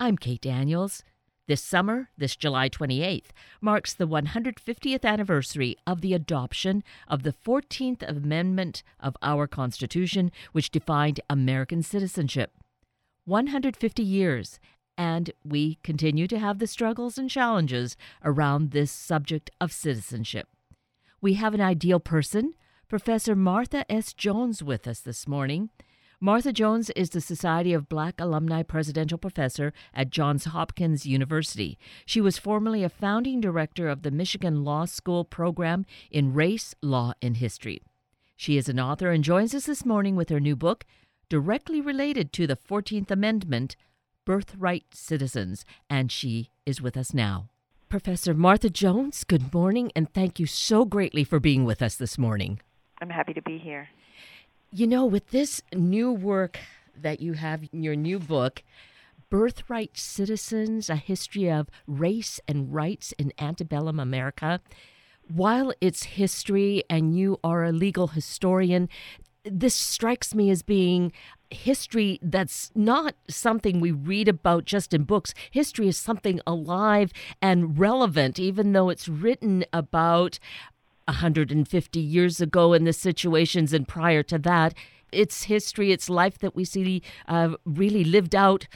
I'm Kate Daniels. This summer, this July 28th, marks the 150th anniversary of the adoption of the 14th Amendment of our Constitution, which defined American citizenship. 150 years, and we continue to have the struggles and challenges around this subject of citizenship. We have an ideal person, Professor Martha S. Jones, with us this morning. Martha Jones is the Society of Black Alumni Presidential Professor at Johns Hopkins University. She was formerly a founding director of the Michigan Law School program in Race, Law, and History. She is an author and joins us this morning with her new book, directly related to the 14th Amendment Birthright Citizens, and she is with us now. Professor Martha Jones, good morning, and thank you so greatly for being with us this morning. I'm happy to be here. You know, with this new work that you have in your new book, Birthright Citizens A History of Race and Rights in Antebellum America, while it's history and you are a legal historian, this strikes me as being history that's not something we read about just in books. History is something alive and relevant, even though it's written about 150 years ago and the situations and prior to that. It's history, it's life that we see uh, really lived out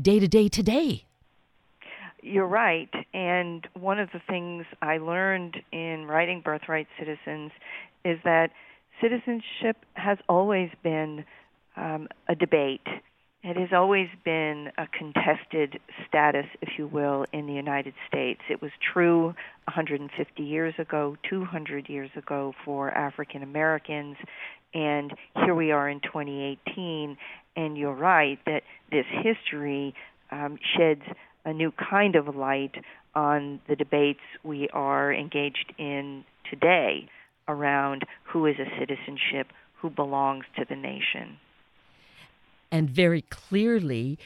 day to day today. You're right. And one of the things I learned in writing Birthright Citizens is that citizenship has always been um, a debate it has always been a contested status, if you will, in the United States. It was true 150 years ago, 200 years ago for African Americans, and here we are in 2018. And you're right that this history um, sheds a new kind of light on the debates we are engaged in today around who is a citizenship, who belongs to the nation and very clearly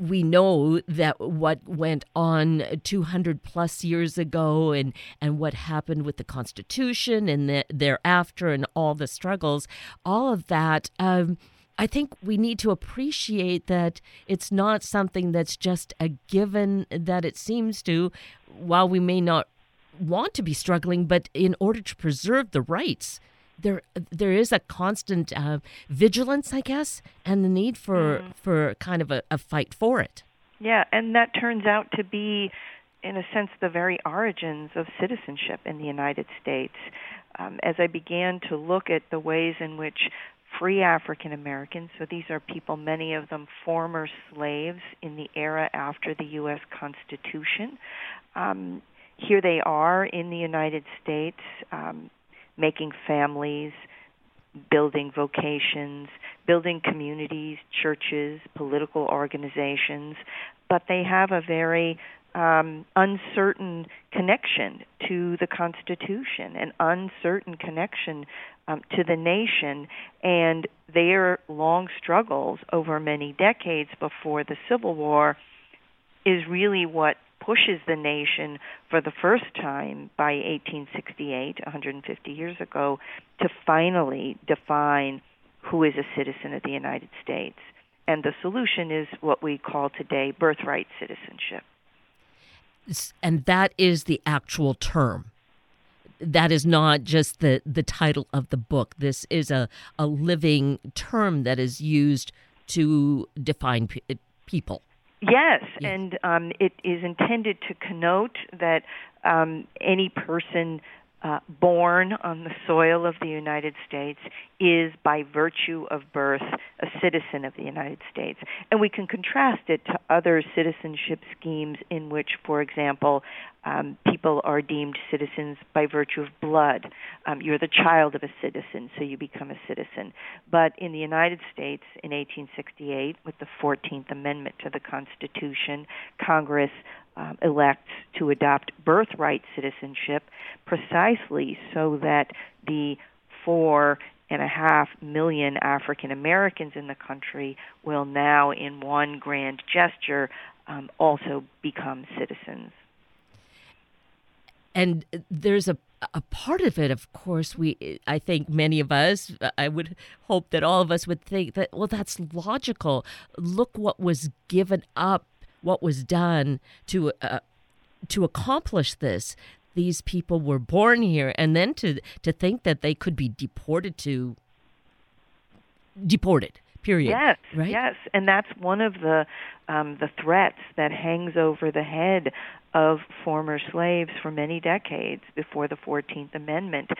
we know that what went on 200 plus years ago and, and what happened with the Constitution and the, thereafter and all the struggles, all of that, um, I think we need to appreciate that it's not something that's just a given that it seems to, while we may not want to be struggling, but in order to preserve the rights there there is a constant uh, vigilance, I guess, and the need for mm. for kind of a, a fight for it. Yeah, and that turns out to be, in a sense, the very origins of citizenship in the United States. Um, as I began to look at the ways in which free African Americans, so these are people, many of them former slaves in the era after the U.S. Constitution. Um, here they are in the United States. Um, making families, building vocations, building communities, churches, political organizations, but they have a very um, uncertain connection to the Constitution, an uncertain connection um, to the nation, and their long struggles over many decades before the Civil War is really what pushes the nation for the first time by 1868, 150 years ago, to finally define who is a citizen of the United States. And the solution is what we call today birthright citizenship. And that is the actual term. That is not just the, the title of the book. This is a, a living term that is used to define people. Yes, and um, it is intended to connote that um, any person uh, born on the soil of the United States is, by virtue of birth, a citizen of the United States. And we can contrast it to other citizenship schemes in which, for example, um, people are deemed citizens by virtue of blood. Um, you're the child of a citizen, so you become a citizen. But in the United States in 1868, with the 14th Amendment to the Constitution, Congress um, to adopt birthright citizenship precisely so that the four and a half million African Americans in the country will now, in one grand gesture, um, also become citizens. And there's a a part of it, of course, we I think many of us, I would hope that all of us would think that well, that's logical. Look what was given up what was done to uh, to accomplish this. These people were born here, and then to to think that they could be deported to deported. Period. Yes, right? yes, and that's one of the um, the threats that hangs over the head of former slaves for many decades before the Fourteenth Amendment.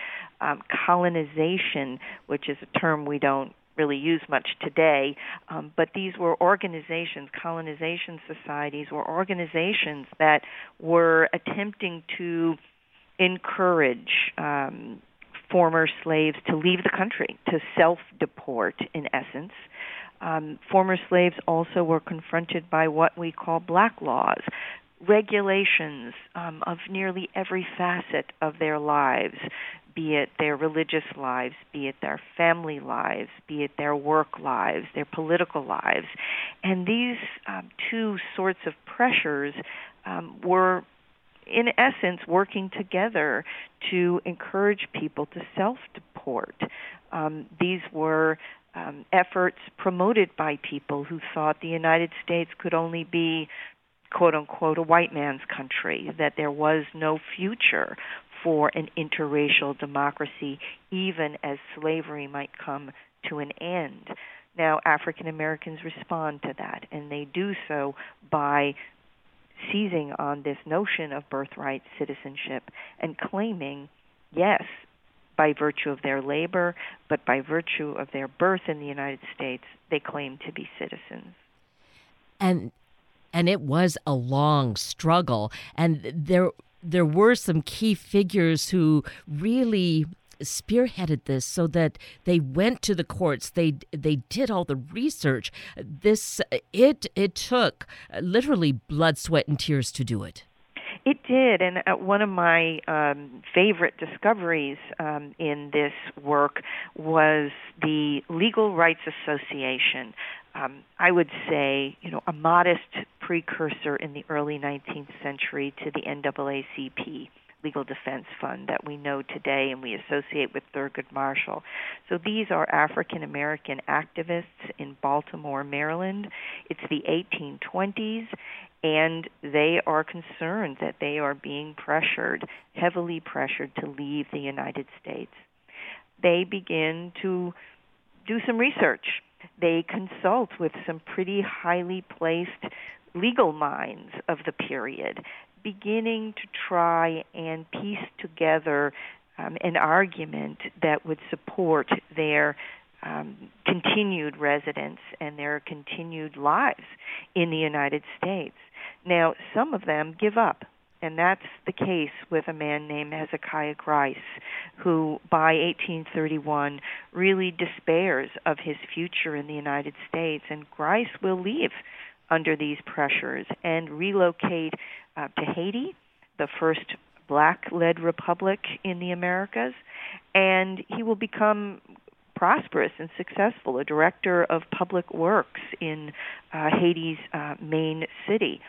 Um, colonization, which is a term we don't really use much today, um, but these were organizations, colonization societies, were organizations that were attempting to encourage um, former slaves to leave the country, to self deport, in essence. Um, former slaves also were confronted by what we call black laws, regulations um, of nearly every facet of their lives, be it their religious lives, be it their family lives, be it their work lives, their political lives. And these um, two sorts of pressures um, were in essence, working together to encourage people to self deport. Um, these were um, efforts promoted by people who thought the United States could only be, quote unquote, a white man's country, that there was no future for an interracial democracy, even as slavery might come to an end. Now, African Americans respond to that, and they do so by seizing on this notion of birthright citizenship and claiming, yes, by virtue of their labor, but by virtue of their birth in the United States, they claim to be citizens. And and it was a long struggle and there there were some key figures who really spearheaded this so that they went to the courts. They they did all the research. This it it took literally blood sweat and tears to do it. It did, and uh, one of my um, favorite discoveries um, in this work was the Legal Rights Association. Um, I would say, you know, a modest precursor in the early 19th century to the NAACP legal defense fund that we know today and we associate with Thurgood Marshall. So these are African American activists in Baltimore, Maryland. It's the 1820s, and they are concerned that they are being pressured, heavily pressured, to leave the United States. They begin to do some research. They consult with some pretty highly placed legal minds of the period beginning to try and piece together um, an argument that would support their um, continued residence and their continued lives in the United States. Now, some of them give up, and that's the case with a man named Hezekiah Grice, who by 1831 really despairs of his future in the United States, and Grice will leave under these pressures and relocate uh, to Haiti, the first black led republic in the Americas, and he will become prosperous and successful, a director of public works in uh, Haiti's uh, main city.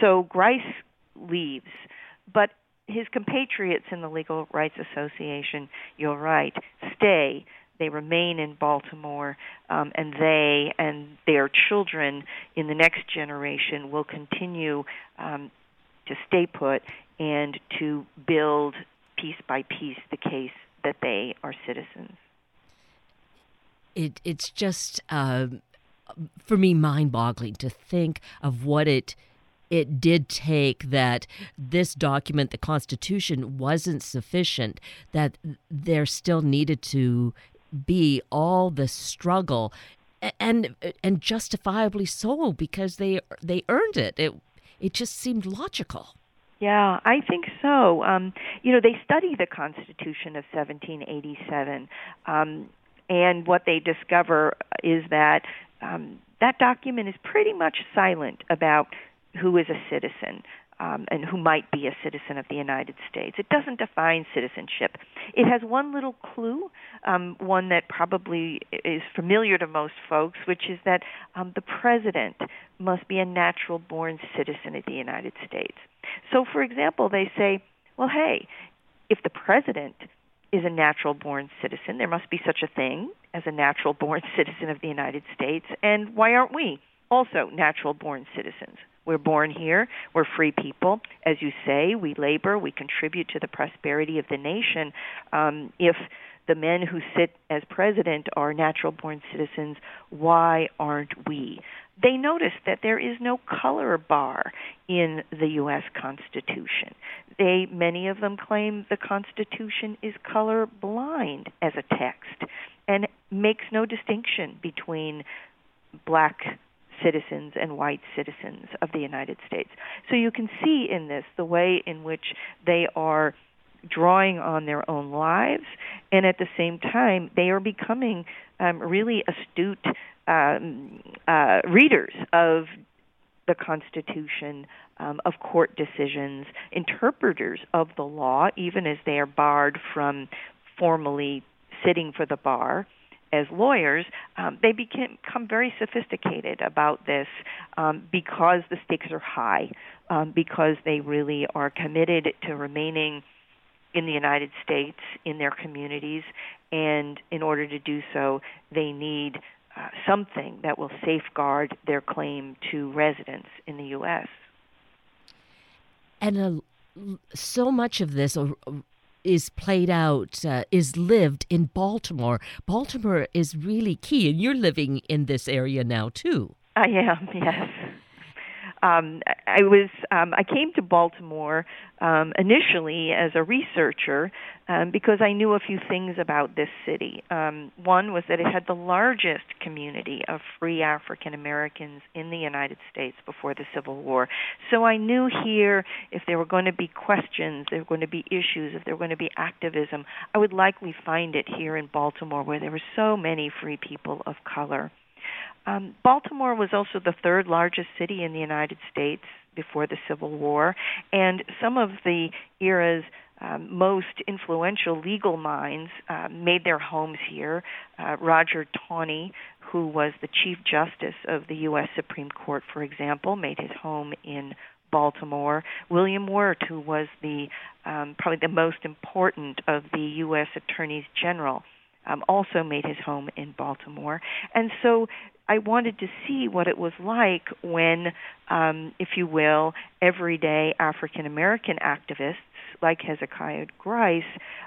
So Grice leaves, but his compatriots in the Legal Rights Association, you're right, stay. They remain in Baltimore, um, and they and their children in the next generation will continue um, to stay put and to build piece by piece the case that they are citizens. It it's just uh, for me mind-boggling to think of what it it did take that this document, the Constitution, wasn't sufficient. That there still needed to be all the struggle, and and justifiably so because they they earned it. It it just seemed logical. Yeah, I think so. Um, you know, they study the Constitution of 1787, um, and what they discover is that um, that document is pretty much silent about who is a citizen um, and who might be a citizen of the United States. It doesn't define citizenship. It has one little clue, um, one that probably is familiar to most folks, which is that um, the president must be a natural born citizen of the United States. So, for example, they say, well, hey, if the president is a natural born citizen, there must be such a thing as a natural born citizen of the United States, and why aren't we also natural born citizens? We're born here. We're free people. As you say, we labor. We contribute to the prosperity of the nation. Um, if the men who sit as president are natural born citizens, why aren't we? They notice that there is no color bar in the US Constitution. They many of them claim the Constitution is color blind as a text and makes no distinction between black citizens and white citizens of the United States. So you can see in this the way in which they are drawing on their own lives, and at the same time, they are becoming um, really astute um, uh, readers of the Constitution, um, of court decisions, interpreters of the law, even as they are barred from formally sitting for the bar as lawyers, um, they become very sophisticated about this um, because the stakes are high, um, because they really are committed to remaining in the United States, in their communities, and in order to do so, they need uh, something that will safeguard their claim to residence in the U.S. And uh, so much of this uh, is played out, uh, is lived in Baltimore. Baltimore is really key, and you're living in this area now too. I am, yes um, I was um, I came to Baltimore um, initially as a researcher um, because I knew a few things about this city. Um, one was that it had the largest community of free African Americans in the United States before the Civil War. So I knew here if there were going to be questions, there were going to be issues, if there were going to be activism, I would likely find it here in Baltimore where there were so many free people of color. Um, Baltimore was also the third largest city in the United States before the Civil War, and some of the era's um, most influential legal minds uh, made their homes here. Uh, Roger Taney, who was the Chief Justice of the U.S. Supreme Court, for example, made his home in Baltimore. William Wirt, who was the um, probably the most important of the U.S. Attorneys General, um, also made his home in Baltimore. And so I wanted to see what it was like when, um, if you will, everyday African American activists like Hezekiah Grice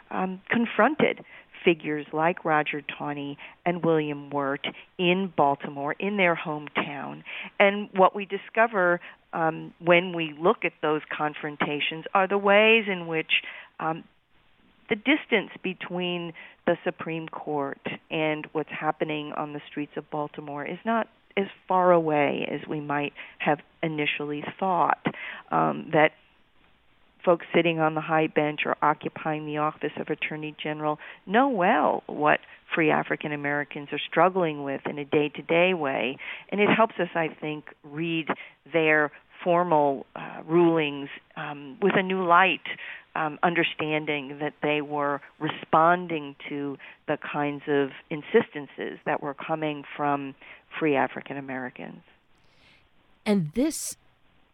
um, confronted figures like Roger Taney and William Wirt in Baltimore, in their hometown. And what we discover um, when we look at those confrontations are the ways in which um, the distance between the Supreme Court and what's happening on the streets of Baltimore is not as far away as we might have initially thought. Um, that folks sitting on the high bench or occupying the office of Attorney General know well what free African Americans are struggling with in a day to day way. And it helps us, I think, read their formal uh, rulings um, with a new light um, understanding that they were responding to the kinds of insistences that were coming from free African Americans. And this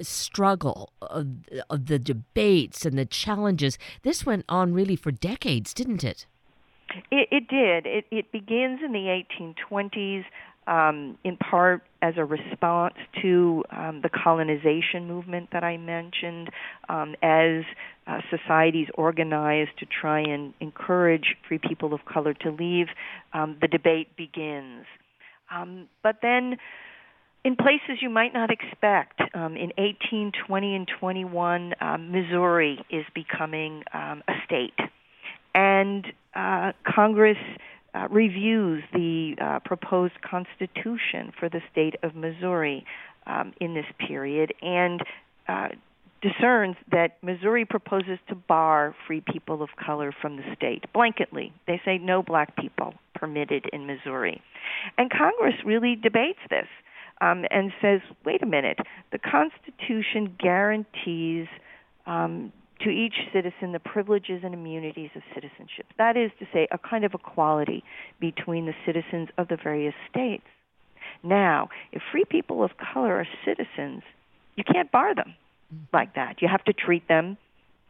struggle of, of, the debates and the challenges, this went on really for decades, didn't it? It, it did. It, it begins in the 1820s um, in part as a response to um, the colonization movement that I mentioned, um, as uh, societies organize to try and encourage free people of color to leave, um, the debate begins. Um, but then, in places you might not expect, um, in 18, 20, and 21, Missouri is becoming a state. And uh, Congress uh, reviews the uh, proposed constitution for the state of Missouri um, in this period and uh, discerns that Missouri proposes to bar free people of color from the state blanketly. They say no black people permitted in Missouri. And Congress really debates this um, and says, wait a minute, the Constitution guarantees um, to each citizen the privileges and immunities of citizenship. That is to say, a kind of equality between the citizens of the various states. Now, if free people of color are citizens, you can't bar them mm-hmm. like that. You have to treat them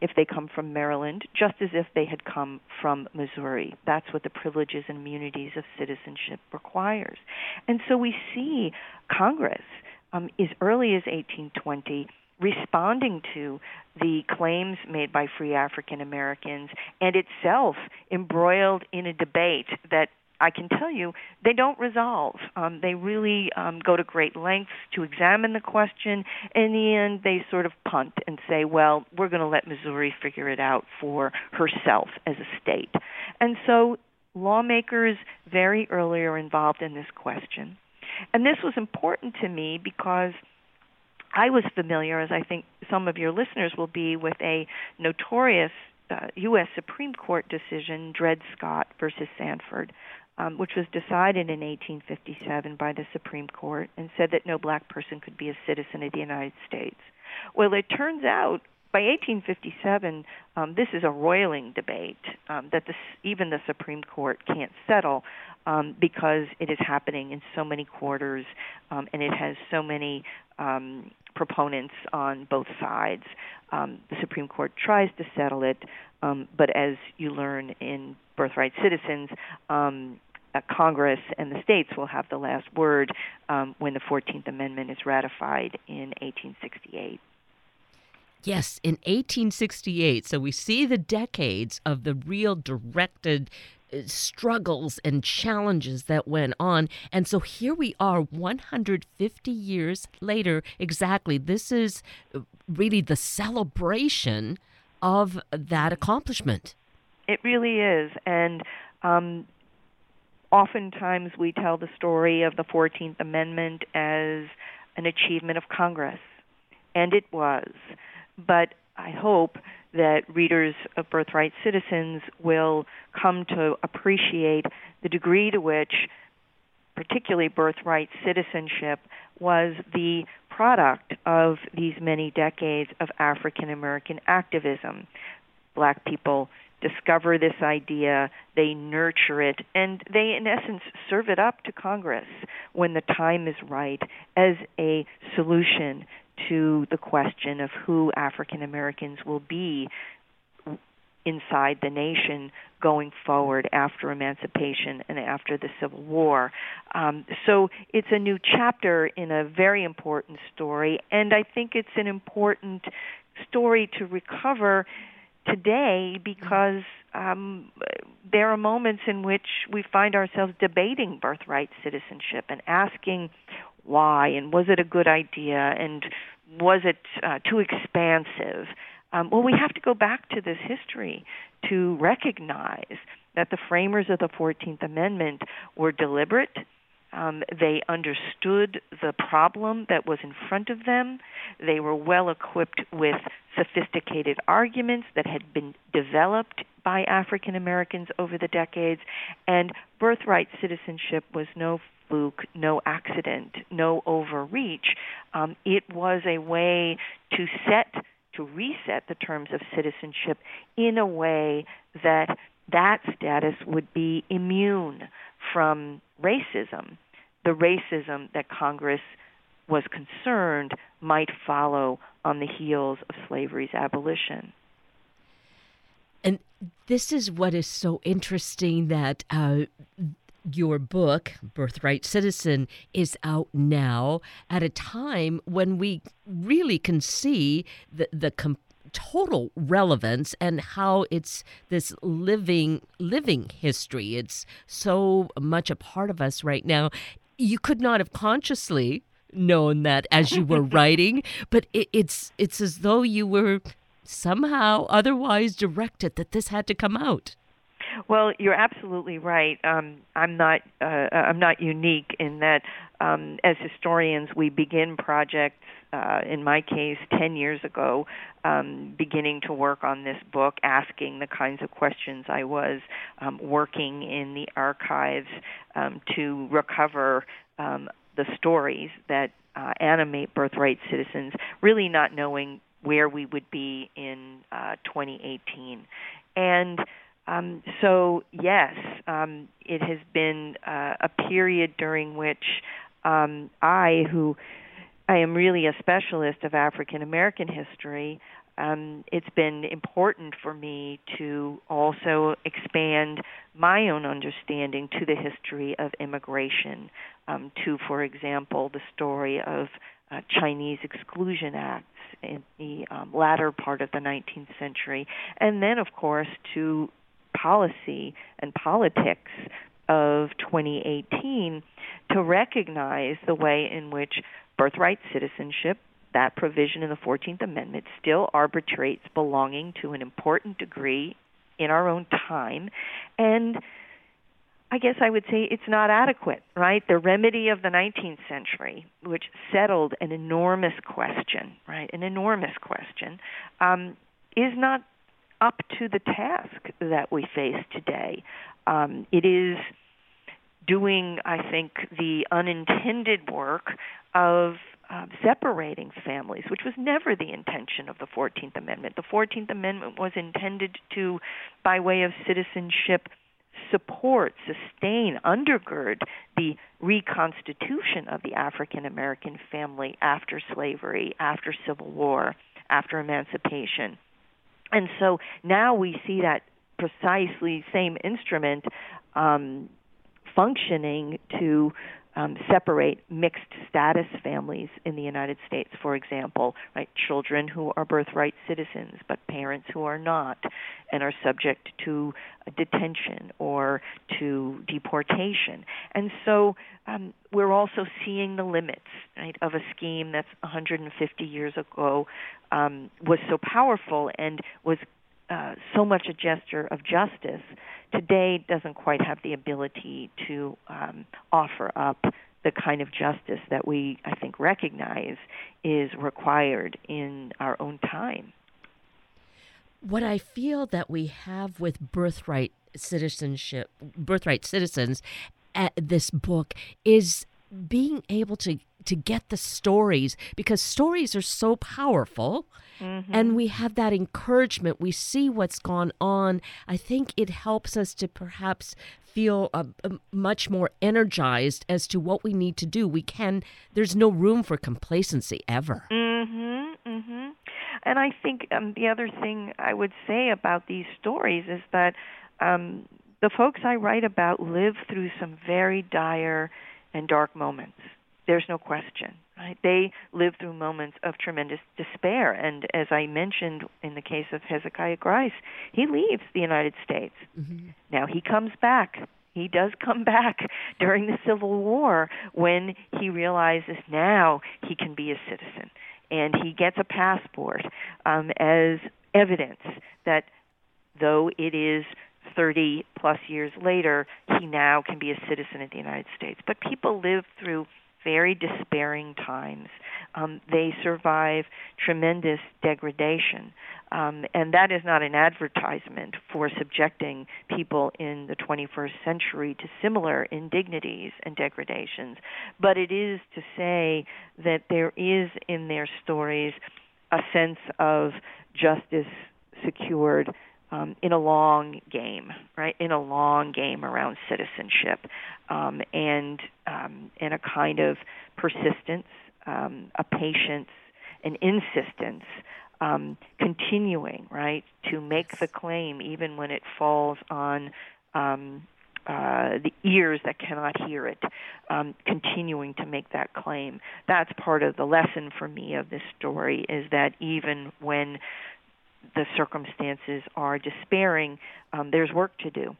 if they come from Maryland, just as if they had come from Missouri. That's what the privileges and immunities of citizenship requires. And so we see Congress um, as early as 1820 responding to the claims made by free African Americans and itself embroiled in a debate that I can tell you they don't resolve. Um, they really um, go to great lengths to examine the question. In the end, they sort of punt and say, well, we're going to let Missouri figure it out for herself as a state. And so lawmakers very early are involved in this question. And this was important to me because I was familiar, as I think some of your listeners will be, with a notorious uh, U.S. Supreme Court decision, Dred Scott versus Sandford, um, which was decided in 1857 by the Supreme Court and said that no black person could be a citizen of the United States. Well, it turns out by 1857, um, this is a roiling debate um, that the, even the Supreme Court can't settle um, because it is happening in so many quarters um, and it has so many um, proponents on both sides. Um, the Supreme Court tries to settle it, um, but as you learn in Birthright Citizens, um, uh, Congress and the states will have the last word um, when the 14th Amendment is ratified in 1868. Yes, in 1868. So we see the decades of the real directed struggles and challenges that went on. And so here we are 150 years later. Exactly. This is uh, really the celebration of that accomplishment. It really is. And um, oftentimes we tell the story of the 14th Amendment as an achievement of Congress. And it was. But I hope that readers of Birthright Citizens will come to appreciate the degree to which, particularly birthright citizenship, was the product of these many decades of African American activism. Black people discover this idea, they nurture it, and they, in essence, serve it up to Congress when the time is right as a solution to the question of who African Americans will be inside the nation going forward after emancipation and after the Civil War. Um, so it's a new chapter in a very important story, and I think it's an important story to recover today because um, there are moments in which we find ourselves debating birthright citizenship and asking why and was it a good idea and was it uh, too expansive? Um, well, we have to go back to this history to recognize that the framers of the 14th Amendment were deliberate. Um, they understood the problem that was in front of them. They were well equipped with sophisticated arguments that had been developed by African Americans over the decades. And birthright citizenship was no fluke, no accident, no overreach. Um, it was a way to set, to reset the terms of citizenship in a way that that status would be immune from racism, the racism that Congress was concerned might follow on the heels of slavery's abolition. And this is what is so interesting that uh, your book, Birthright Citizen, is out now at a time when we really can see the, the com- total relevance and how it's this living living history. It's so much a part of us right now. You could not have consciously known that as you were writing but it, it's it's as though you were somehow otherwise directed that this had to come out well, you're absolutely right. Um, I'm not uh, I'm not unique in that um, as historians we begin projects. Uh, in my case, 10 years ago, um, beginning to work on this book, asking the kinds of questions I was, um, working in the archives um, to recover um, the stories that uh, animate birthright citizens, really not knowing where we would be in uh, 2018. And um, so yes, um, it has been uh, a period during which um, I, who I am really a specialist of African American history, um, it's been important for me to also expand my own understanding to the history of immigration, um, to, for example, the story of uh, Chinese Exclusion Acts in the um, latter part of the 19th century, and then, of course, to policy and politics of 2018 to recognize the way in which birthright citizenship, that provision in the 14th Amendment, still arbitrates belonging to an important degree in our own time. And I guess I would say it's not adequate, right? The remedy of the 19th century, which settled an enormous question, right? An enormous question, um, is not up to the task that we face today. Um, it is doing, I think, the unintended work of uh, separating families, which was never the intention of the 14th Amendment. The 14th Amendment was intended to, by way of citizenship, support, sustain, undergird the reconstitution of the African American family after slavery, after Civil War, after emancipation. And so now we see that precisely same instrument um, functioning to um, separate mixed status families in the United States, for example, right? Children who are birthright citizens, but parents who are not, and are subject to detention or to deportation. And so um, we're also seeing the limits right, of a scheme that's 150 years ago um, was so powerful and was uh, so much a gesture of justice today doesn't quite have the ability to um, offer up the kind of justice that we, I think, recognize is required in our own time. What I feel that we have with birthright citizenship, birthright citizens, at this book is being able to to get the stories because stories are so powerful mm-hmm. and we have that encouragement we see what's gone on i think it helps us to perhaps feel uh, uh, much more energized as to what we need to do we can there's no room for complacency ever Mm-hmm, mm-hmm. and i think um, the other thing i would say about these stories is that um, the folks i write about live through some very dire and dark moments. There's no question. Right? They live through moments of tremendous despair, and as I mentioned in the case of Hezekiah Grice, he leaves the United States. Mm-hmm. Now he comes back. He does come back during the Civil War when he realizes now he can be a citizen, and he gets a passport um, as evidence that though it is 30 plus years later, he now can be a citizen of the United States. But people live through very despairing times. Um, they survive tremendous degradation. Um, and that is not an advertisement for subjecting people in the 21st century to similar indignities and degradations, but it is to say that there is in their stories a sense of justice secured um, in a long game, right? In a long game around citizenship, um, and um, and a kind of persistence, um, a patience, an insistence, um, continuing, right, to make the claim even when it falls on. Um, uh, the ears that cannot hear it, um, continuing to make that claim. That's part of the lesson for me of this story is that even when the circumstances are despairing, um, there's work to do.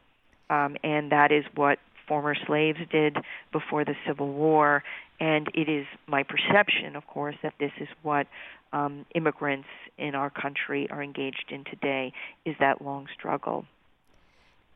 Um, and that is what former slaves did before the Civil War. And it is my perception, of course, that this is what um, immigrants in our country are engaged in today, is that long struggle.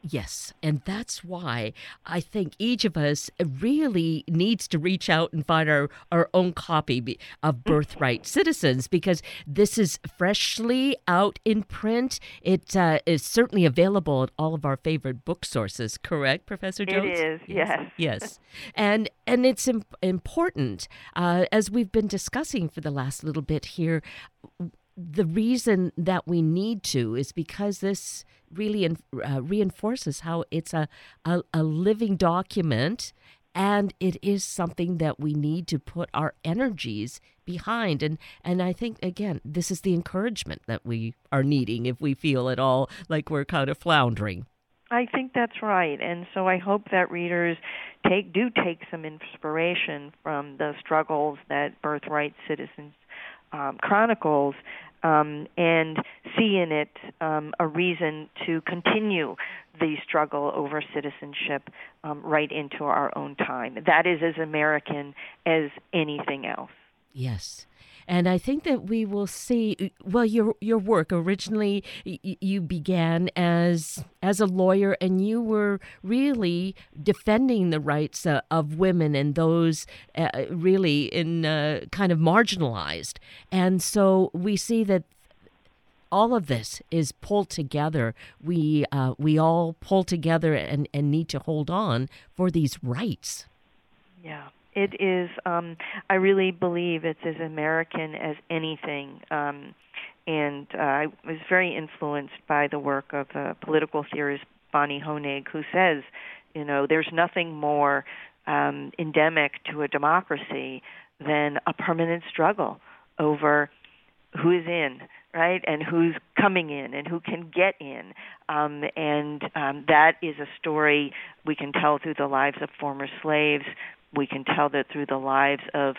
Yes, and that's why I think each of us really needs to reach out and find our, our own copy of Birthright Citizens because this is freshly out in print. It uh, is certainly available at all of our favorite book sources, correct, Professor Jones? It is, yes. Yes. and and it's imp- important, uh, as we've been discussing for the last little bit here, the reason that we need to is because this really uh, reinforces how it's a, a, a living document and it is something that we need to put our energies behind. And and I think again this is the encouragement that we are needing if we feel at all like we're kind of floundering. I think that's right, and so I hope that readers take do take some inspiration from the struggles that Birthright Citizens um, chronicles, um, and see in it um, a reason to continue the struggle over citizenship um, right into our own time. That is as American as anything else. Yes. And I think that we will see. Well, your your work originally you began as as a lawyer, and you were really defending the rights uh, of women and those uh, really in uh, kind of marginalized. And so we see that all of this is pulled together. We uh, we all pull together and, and need to hold on for these rights. Yeah. It is. Um, I really believe it's as American as anything. Um, and uh, I was very influenced by the work of a political theorist Bonnie Honig, who says, you know, there's nothing more um, endemic to a democracy than a permanent struggle over who is in, right, and who's coming in, and who can get in. Um, and um, that is a story we can tell through the lives of former slaves, we can tell that through the lives of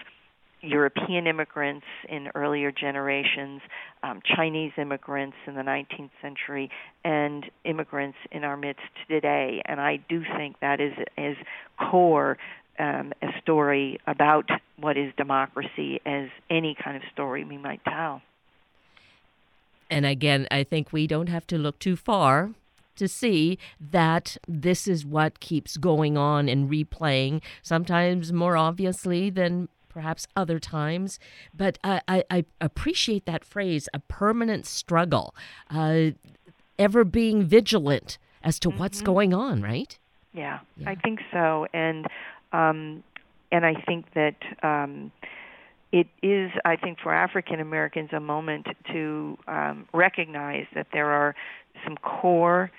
European immigrants in earlier generations, um, Chinese immigrants in the 19th century, and immigrants in our midst today. And I do think that is is core um, a story about what is democracy as any kind of story we might tell. And again, I think we don't have to look too far to see that this is what keeps going on and replaying, sometimes more obviously than perhaps other times. But I, I, I appreciate that phrase a permanent struggle, uh, ever being vigilant as to mm-hmm. what's going on, right? Yeah, yeah, I think so. And, um, and I think that. Um, it is, I think, for African Americans a moment to um, recognize that there are some core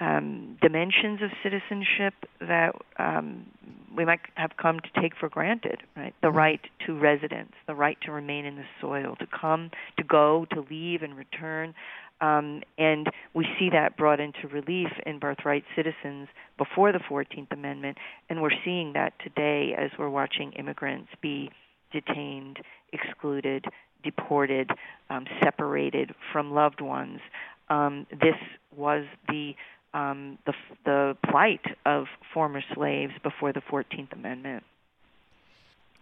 um, dimensions of citizenship that um, we might have come to take for granted, right? The right to residence, the right to remain in the soil, to come, to go, to leave and return. Um, and we see that brought into relief in birthright citizens before the 14th Amendment, and we're seeing that today as we're watching immigrants be detained, excluded, deported, um, separated from loved ones. Um, this was the um, the the plight of former slaves before the Fourteenth Amendment.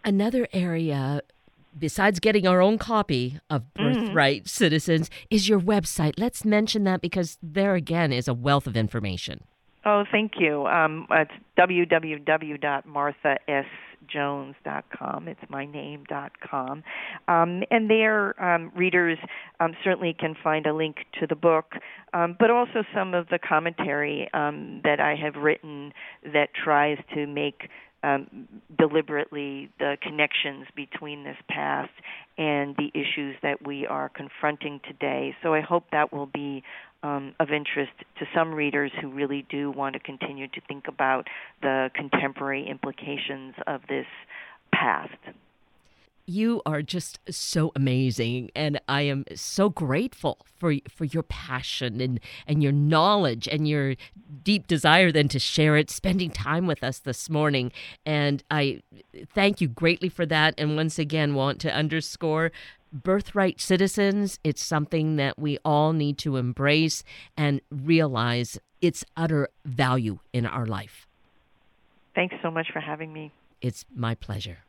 Another area, besides getting our own copy of mm-hmm. Birthright mm. Citizens, is your website. Let's mention that because there again is a wealth of information. Oh, thank you. Um, it's www.marthas jones.com. It's my name.com. Um, and there, um, readers um, certainly can find a link to the book, um, but also some of the commentary um, that I have written that tries to make um, deliberately the connections between this past and the issues that we are confronting today. So I hope that will be um, of interest to some readers who really do want to continue to think about the contemporary implications of this past. You are just so amazing, and I am so grateful for for your passion and and your knowledge and your deep desire then to share it, spending time with us this morning. And I thank you greatly for that. And once again, want to underscore birthright citizens. It's something that we all need to embrace and realize its utter value in our life. Thanks so much for having me. It's my pleasure.